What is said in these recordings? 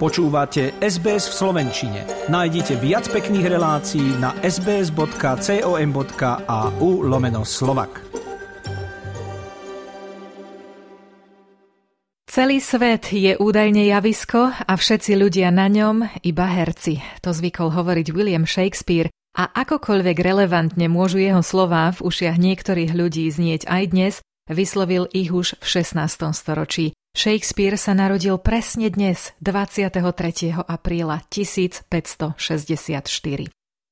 Počúvate SBS v Slovenčine. Nájdite viac pekných relácií na sbs.com.au lomeno slovak. Celý svet je údajne javisko a všetci ľudia na ňom iba herci. To zvykol hovoriť William Shakespeare a akokoľvek relevantne môžu jeho slová v ušiach niektorých ľudí znieť aj dnes, vyslovil ich už v 16. storočí. Shakespeare sa narodil presne dnes, 23. apríla 1564.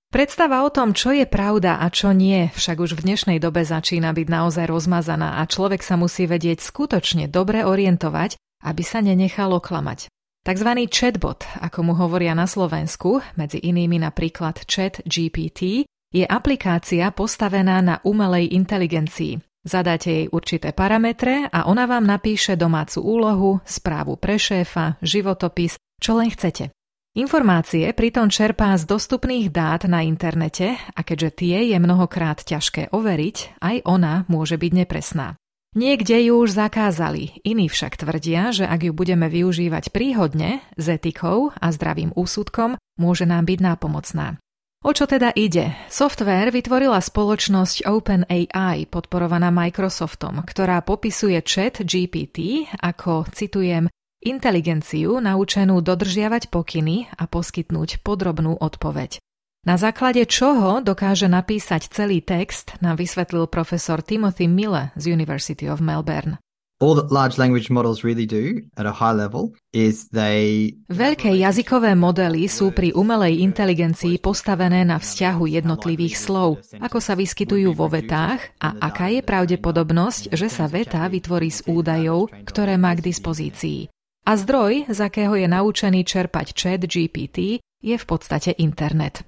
Predstava o tom, čo je pravda a čo nie, však už v dnešnej dobe začína byť naozaj rozmazaná a človek sa musí vedieť skutočne dobre orientovať, aby sa nenechal oklamať. Takzvaný chatbot, ako mu hovoria na Slovensku, medzi inými napríklad chat GPT, je aplikácia postavená na umelej inteligencii. Zadáte jej určité parametre a ona vám napíše domácu úlohu, správu pre šéfa, životopis, čo len chcete. Informácie pritom čerpá z dostupných dát na internete a keďže tie je mnohokrát ťažké overiť, aj ona môže byť nepresná. Niekde ju už zakázali, iní však tvrdia, že ak ju budeme využívať príhodne, s etikou a zdravým úsudkom, môže nám byť nápomocná. O čo teda ide? Software vytvorila spoločnosť OpenAI, podporovaná Microsoftom, ktorá popisuje chat GPT ako, citujem, inteligenciu naučenú dodržiavať pokyny a poskytnúť podrobnú odpoveď. Na základe čoho dokáže napísať celý text, nám vysvetlil profesor Timothy Miller z University of Melbourne. All that large language models really do at a high level is they... Veľké jazykové modely sú pri umelej inteligencii postavené na vzťahu jednotlivých slov, ako sa vyskytujú vo vetách a aká je pravdepodobnosť, že sa veta vytvorí z údajov, ktoré má k dispozícii. A zdroj, z akého je naučený čerpať chat GPT, je v podstate internet.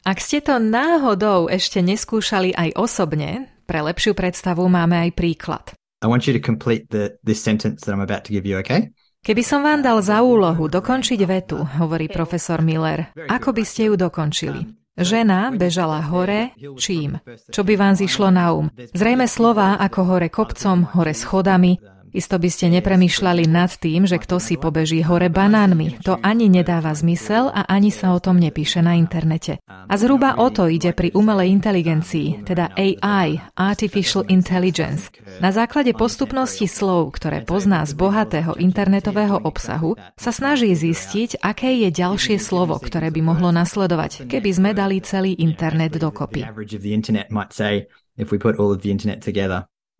Ak ste to náhodou ešte neskúšali aj osobne, pre lepšiu predstavu máme aj príklad. I want you to complete the, this sentence that I'm about to give you, okay? Keby som vám dal za úlohu dokončiť vetu, hovorí profesor Miller, ako by ste ju dokončili? Žena bežala hore čím? Čo by vám zišlo na um? Zrejme slová ako hore kopcom, hore schodami, Isto by ste nepremýšľali nad tým, že kto si pobeží hore banánmi. To ani nedáva zmysel a ani sa o tom nepíše na internete. A zhruba o to ide pri umelej inteligencii, teda AI, Artificial Intelligence. Na základe postupnosti slov, ktoré pozná z bohatého internetového obsahu, sa snaží zistiť, aké je ďalšie slovo, ktoré by mohlo nasledovať, keby sme dali celý internet dokopy.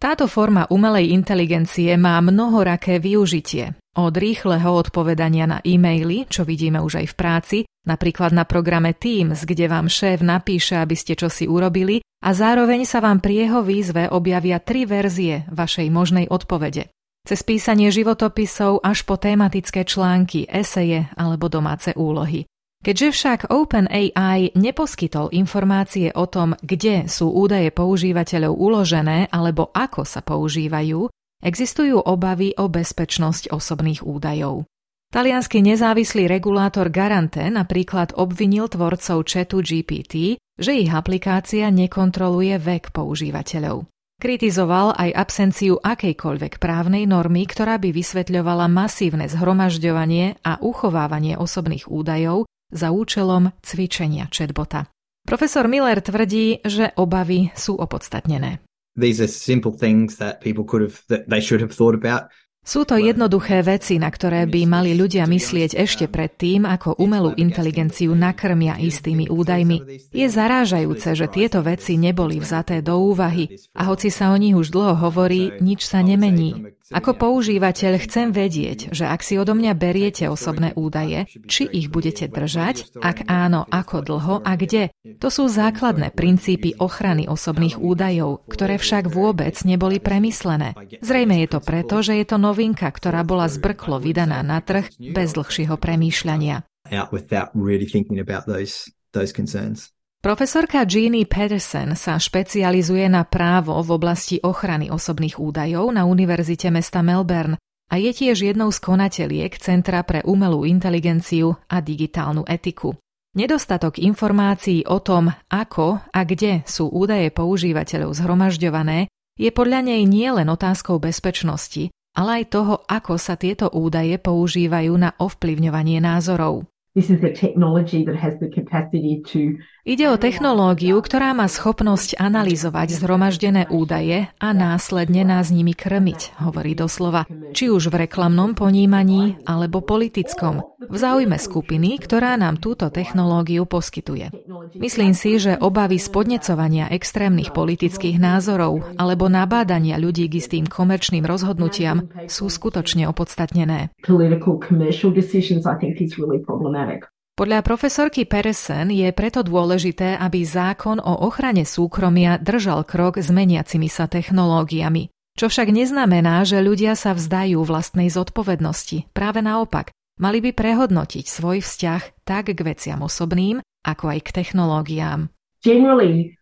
Táto forma umelej inteligencie má mnohoraké využitie. Od rýchleho odpovedania na e-maily, čo vidíme už aj v práci, napríklad na programe Teams, kde vám šéf napíše, aby ste čosi urobili a zároveň sa vám pri jeho výzve objavia tri verzie vašej možnej odpovede. Cez písanie životopisov až po tematické články, eseje alebo domáce úlohy. Keďže však OpenAI neposkytol informácie o tom, kde sú údaje používateľov uložené alebo ako sa používajú, existujú obavy o bezpečnosť osobných údajov. Talianský nezávislý regulátor Garante napríklad obvinil tvorcov chatu GPT, že ich aplikácia nekontroluje vek používateľov. Kritizoval aj absenciu akejkoľvek právnej normy, ktorá by vysvetľovala masívne zhromažďovanie a uchovávanie osobných údajov za účelom cvičenia chatbota. Profesor Miller tvrdí, že obavy sú opodstatnené. These are simple things that people could have, that they should have thought about. Sú to jednoduché veci, na ktoré by mali ľudia myslieť ešte predtým, ako umelú inteligenciu nakrmia istými údajmi. Je zarážajúce, že tieto veci neboli vzaté do úvahy a hoci sa o nich už dlho hovorí, nič sa nemení. Ako používateľ chcem vedieť, že ak si odo mňa beriete osobné údaje, či ich budete držať, ak áno, ako dlho a kde. To sú základné princípy ochrany osobných údajov, ktoré však vôbec neboli premyslené. Zrejme je to preto, že je to novinka, ktorá bola zbrklo vydaná na trh bez dlhšieho premýšľania. Profesorka Jeannie Pedersen sa špecializuje na právo v oblasti ochrany osobných údajov na Univerzite mesta Melbourne a je tiež jednou z konateliek Centra pre umelú inteligenciu a digitálnu etiku. Nedostatok informácií o tom, ako a kde sú údaje používateľov zhromažďované, je podľa nej nie len otázkou bezpečnosti, ale aj toho, ako sa tieto údaje používajú na ovplyvňovanie názorov. Ide o technológiu, ktorá má schopnosť analyzovať zhromaždené údaje a následne nás nimi krmiť, hovorí doslova, či už v reklamnom ponímaní alebo politickom, v záujme skupiny, ktorá nám túto technológiu poskytuje. Myslím si, že obavy z podnecovania extrémnych politických názorov alebo nabádania ľudí k istým komerčným rozhodnutiam sú skutočne opodstatnené. Podľa profesorky Peresen je preto dôležité, aby zákon o ochrane súkromia držal krok s meniacimi sa technológiami. Čo však neznamená, že ľudia sa vzdajú vlastnej zodpovednosti. Práve naopak, mali by prehodnotiť svoj vzťah tak k veciam osobným, ako aj k technológiám. Generally,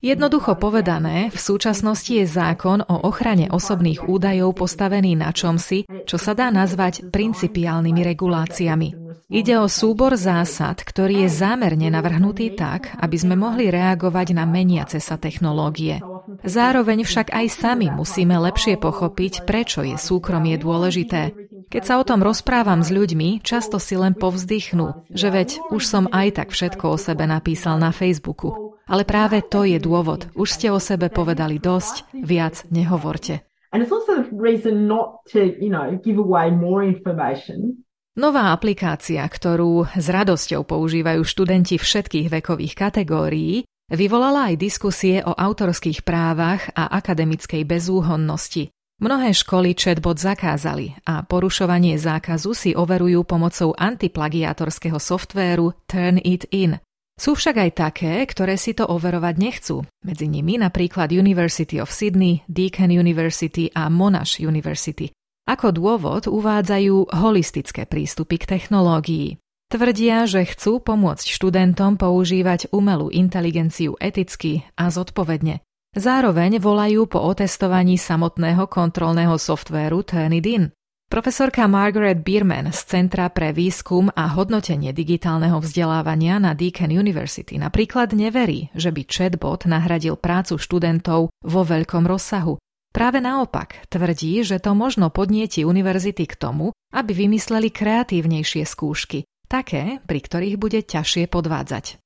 Jednoducho povedané, v súčasnosti je zákon o ochrane osobných údajov postavený na čomsi, čo sa dá nazvať principiálnymi reguláciami. Ide o súbor zásad, ktorý je zámerne navrhnutý tak, aby sme mohli reagovať na meniace sa technológie. Zároveň však aj sami musíme lepšie pochopiť, prečo je súkromie dôležité. Keď sa o tom rozprávam s ľuďmi, často si len povzdychnú, že veď už som aj tak všetko o sebe napísal na Facebooku. Ale práve to je dôvod. Už ste o sebe povedali dosť, viac nehovorte. Nová aplikácia, ktorú s radosťou používajú študenti všetkých vekových kategórií, vyvolala aj diskusie o autorských právach a akademickej bezúhonnosti. Mnohé školy chatbot zakázali a porušovanie zákazu si overujú pomocou antiplagiátorského softvéru Turnitin. Sú však aj také, ktoré si to overovať nechcú. Medzi nimi napríklad University of Sydney, Deakin University a Monash University. Ako dôvod uvádzajú holistické prístupy k technológii. Tvrdia, že chcú pomôcť študentom používať umelú inteligenciu eticky a zodpovedne. Zároveň volajú po otestovaní samotného kontrolného softvéru Turnitin. Profesorka Margaret Bierman z Centra pre výskum a hodnotenie digitálneho vzdelávania na Deakin University napríklad neverí, že by chatbot nahradil prácu študentov vo veľkom rozsahu. Práve naopak, tvrdí, že to možno podnieti univerzity k tomu, aby vymysleli kreatívnejšie skúšky, také, pri ktorých bude ťažšie podvádzať.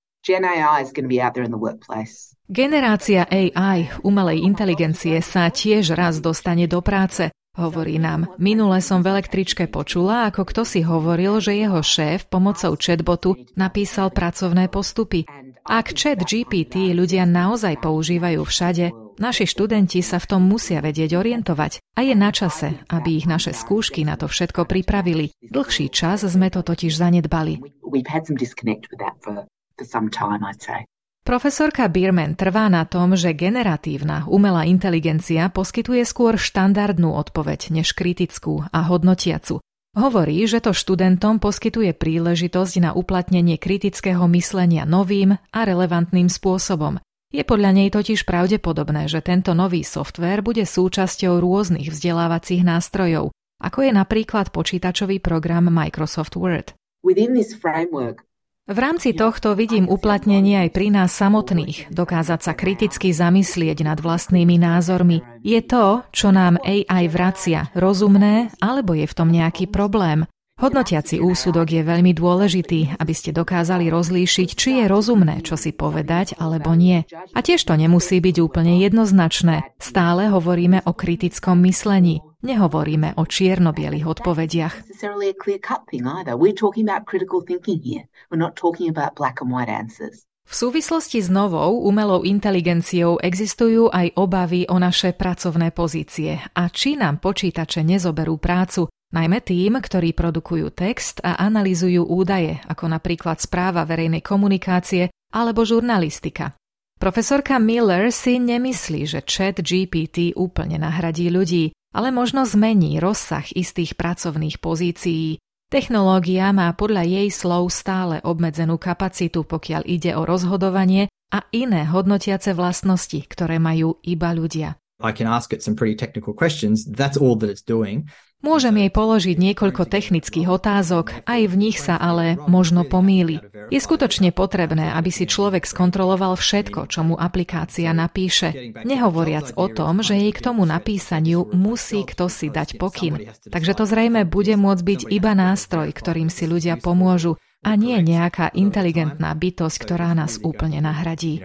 Generácia AI, umelej inteligencie, sa tiež raz dostane do práce hovorí nám. Minule som v električke počula, ako kto si hovoril, že jeho šéf pomocou chatbotu napísal pracovné postupy. Ak chat GPT ľudia naozaj používajú všade, naši študenti sa v tom musia vedieť orientovať a je na čase, aby ich naše skúšky na to všetko pripravili. Dlhší čas sme to totiž zanedbali. Profesorka Bierman trvá na tom, že generatívna umelá inteligencia poskytuje skôr štandardnú odpoveď než kritickú a hodnotiacu. Hovorí, že to študentom poskytuje príležitosť na uplatnenie kritického myslenia novým a relevantným spôsobom. Je podľa nej totiž pravdepodobné, že tento nový softvér bude súčasťou rôznych vzdelávacích nástrojov, ako je napríklad počítačový program Microsoft Word. Within this framework, v rámci tohto vidím uplatnenie aj pri nás samotných, dokázať sa kriticky zamyslieť nad vlastnými názormi. Je to, čo nám AI vracia, rozumné, alebo je v tom nejaký problém? Hodnotiaci úsudok je veľmi dôležitý, aby ste dokázali rozlíšiť, či je rozumné, čo si povedať, alebo nie. A tiež to nemusí byť úplne jednoznačné. Stále hovoríme o kritickom myslení. Nehovoríme o čierno-bielých odpovediach. V súvislosti s novou umelou inteligenciou existujú aj obavy o naše pracovné pozície a či nám počítače nezoberú prácu, najmä tým, ktorí produkujú text a analýzujú údaje, ako napríklad správa verejnej komunikácie alebo žurnalistika. Profesorka Miller si nemyslí, že chat GPT úplne nahradí ľudí ale možno zmení rozsah istých pracovných pozícií. Technológia má podľa jej slov stále obmedzenú kapacitu, pokiaľ ide o rozhodovanie a iné hodnotiace vlastnosti, ktoré majú iba ľudia. I can ask it some pretty technical questions. That's all that it's doing. Môžem jej položiť niekoľko technických otázok, aj v nich sa ale možno pomýli. Je skutočne potrebné, aby si človek skontroloval všetko, čo mu aplikácia napíše, nehovoriac o tom, že jej k tomu napísaniu musí kto si dať pokyn. Takže to zrejme bude môcť byť iba nástroj, ktorým si ľudia pomôžu, a nie nejaká inteligentná bytosť, ktorá nás úplne nahradí.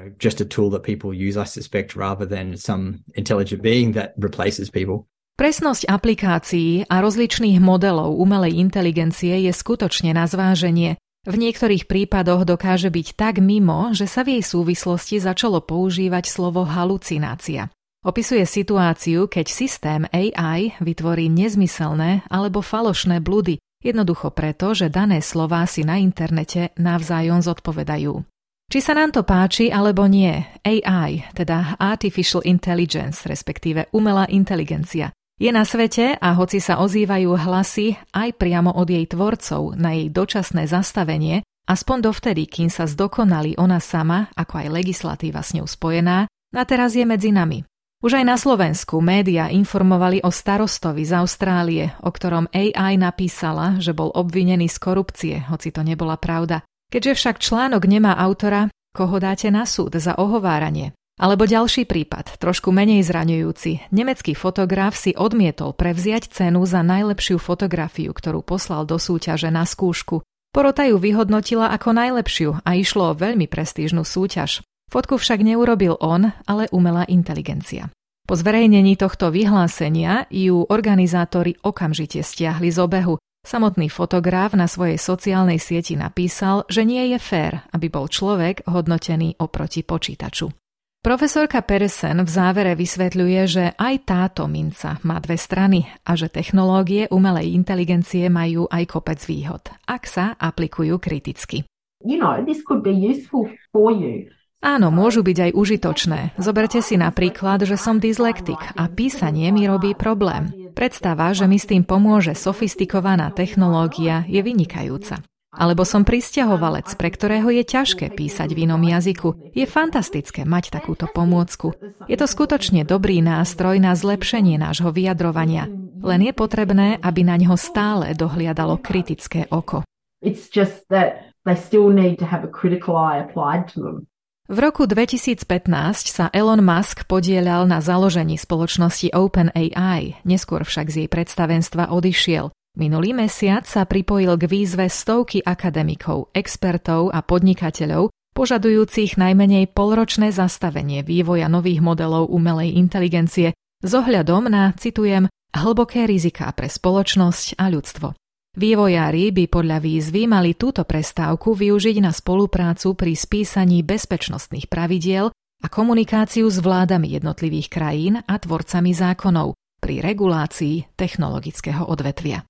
Presnosť aplikácií a rozličných modelov umelej inteligencie je skutočne na zváženie. V niektorých prípadoch dokáže byť tak mimo, že sa v jej súvislosti začalo používať slovo halucinácia. Opisuje situáciu, keď systém AI vytvorí nezmyselné alebo falošné bludy, Jednoducho preto, že dané slová si na internete navzájom zodpovedajú. Či sa nám to páči alebo nie, AI, teda Artificial Intelligence, respektíve umelá inteligencia, je na svete a hoci sa ozývajú hlasy aj priamo od jej tvorcov na jej dočasné zastavenie, aspoň dovtedy, kým sa zdokonalí ona sama, ako aj legislatíva s ňou spojená, na teraz je medzi nami. Už aj na Slovensku média informovali o starostovi z Austrálie, o ktorom AI napísala, že bol obvinený z korupcie, hoci to nebola pravda. Keďže však článok nemá autora, koho dáte na súd za ohováranie? Alebo ďalší prípad, trošku menej zraňujúci. Nemecký fotograf si odmietol prevziať cenu za najlepšiu fotografiu, ktorú poslal do súťaže na skúšku. Porota ju vyhodnotila ako najlepšiu a išlo o veľmi prestížnu súťaž. Fotku však neurobil on, ale umelá inteligencia. Po zverejnení tohto vyhlásenia ju organizátori okamžite stiahli z obehu. Samotný fotograf na svojej sociálnej sieti napísal, že nie je fér, aby bol človek hodnotený oproti počítaču. Profesorka Peresen v závere vysvetľuje, že aj táto minca má dve strany a že technológie umelej inteligencie majú aj kopec výhod, ak sa aplikujú kriticky. You know, this could be useful for you. Áno, môžu byť aj užitočné. Zoberte si napríklad, že som dyslektik a písanie mi robí problém. Predstava, že mi s tým pomôže sofistikovaná technológia, je vynikajúca. Alebo som pristahovalec, pre ktorého je ťažké písať v inom jazyku. Je fantastické mať takúto pomôcku. Je to skutočne dobrý nástroj na zlepšenie nášho vyjadrovania. Len je potrebné, aby na ňo stále dohliadalo kritické oko. It's just that they still need to have a critical eye applied to them. V roku 2015 sa Elon Musk podielal na založení spoločnosti OpenAI, neskôr však z jej predstavenstva odišiel. Minulý mesiac sa pripojil k výzve stovky akademikov, expertov a podnikateľov, požadujúcich najmenej polročné zastavenie vývoja nových modelov umelej inteligencie s ohľadom na, citujem, hlboké riziká pre spoločnosť a ľudstvo. Vývojári by podľa výzvy mali túto prestávku využiť na spoluprácu pri spísaní bezpečnostných pravidiel a komunikáciu s vládami jednotlivých krajín a tvorcami zákonov pri regulácii technologického odvetvia.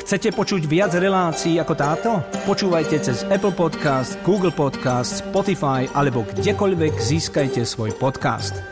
Chcete počuť viac relácií ako táto? Počúvajte cez Apple Podcast, Google Podcast, Spotify alebo kdekoľvek získajte svoj podcast.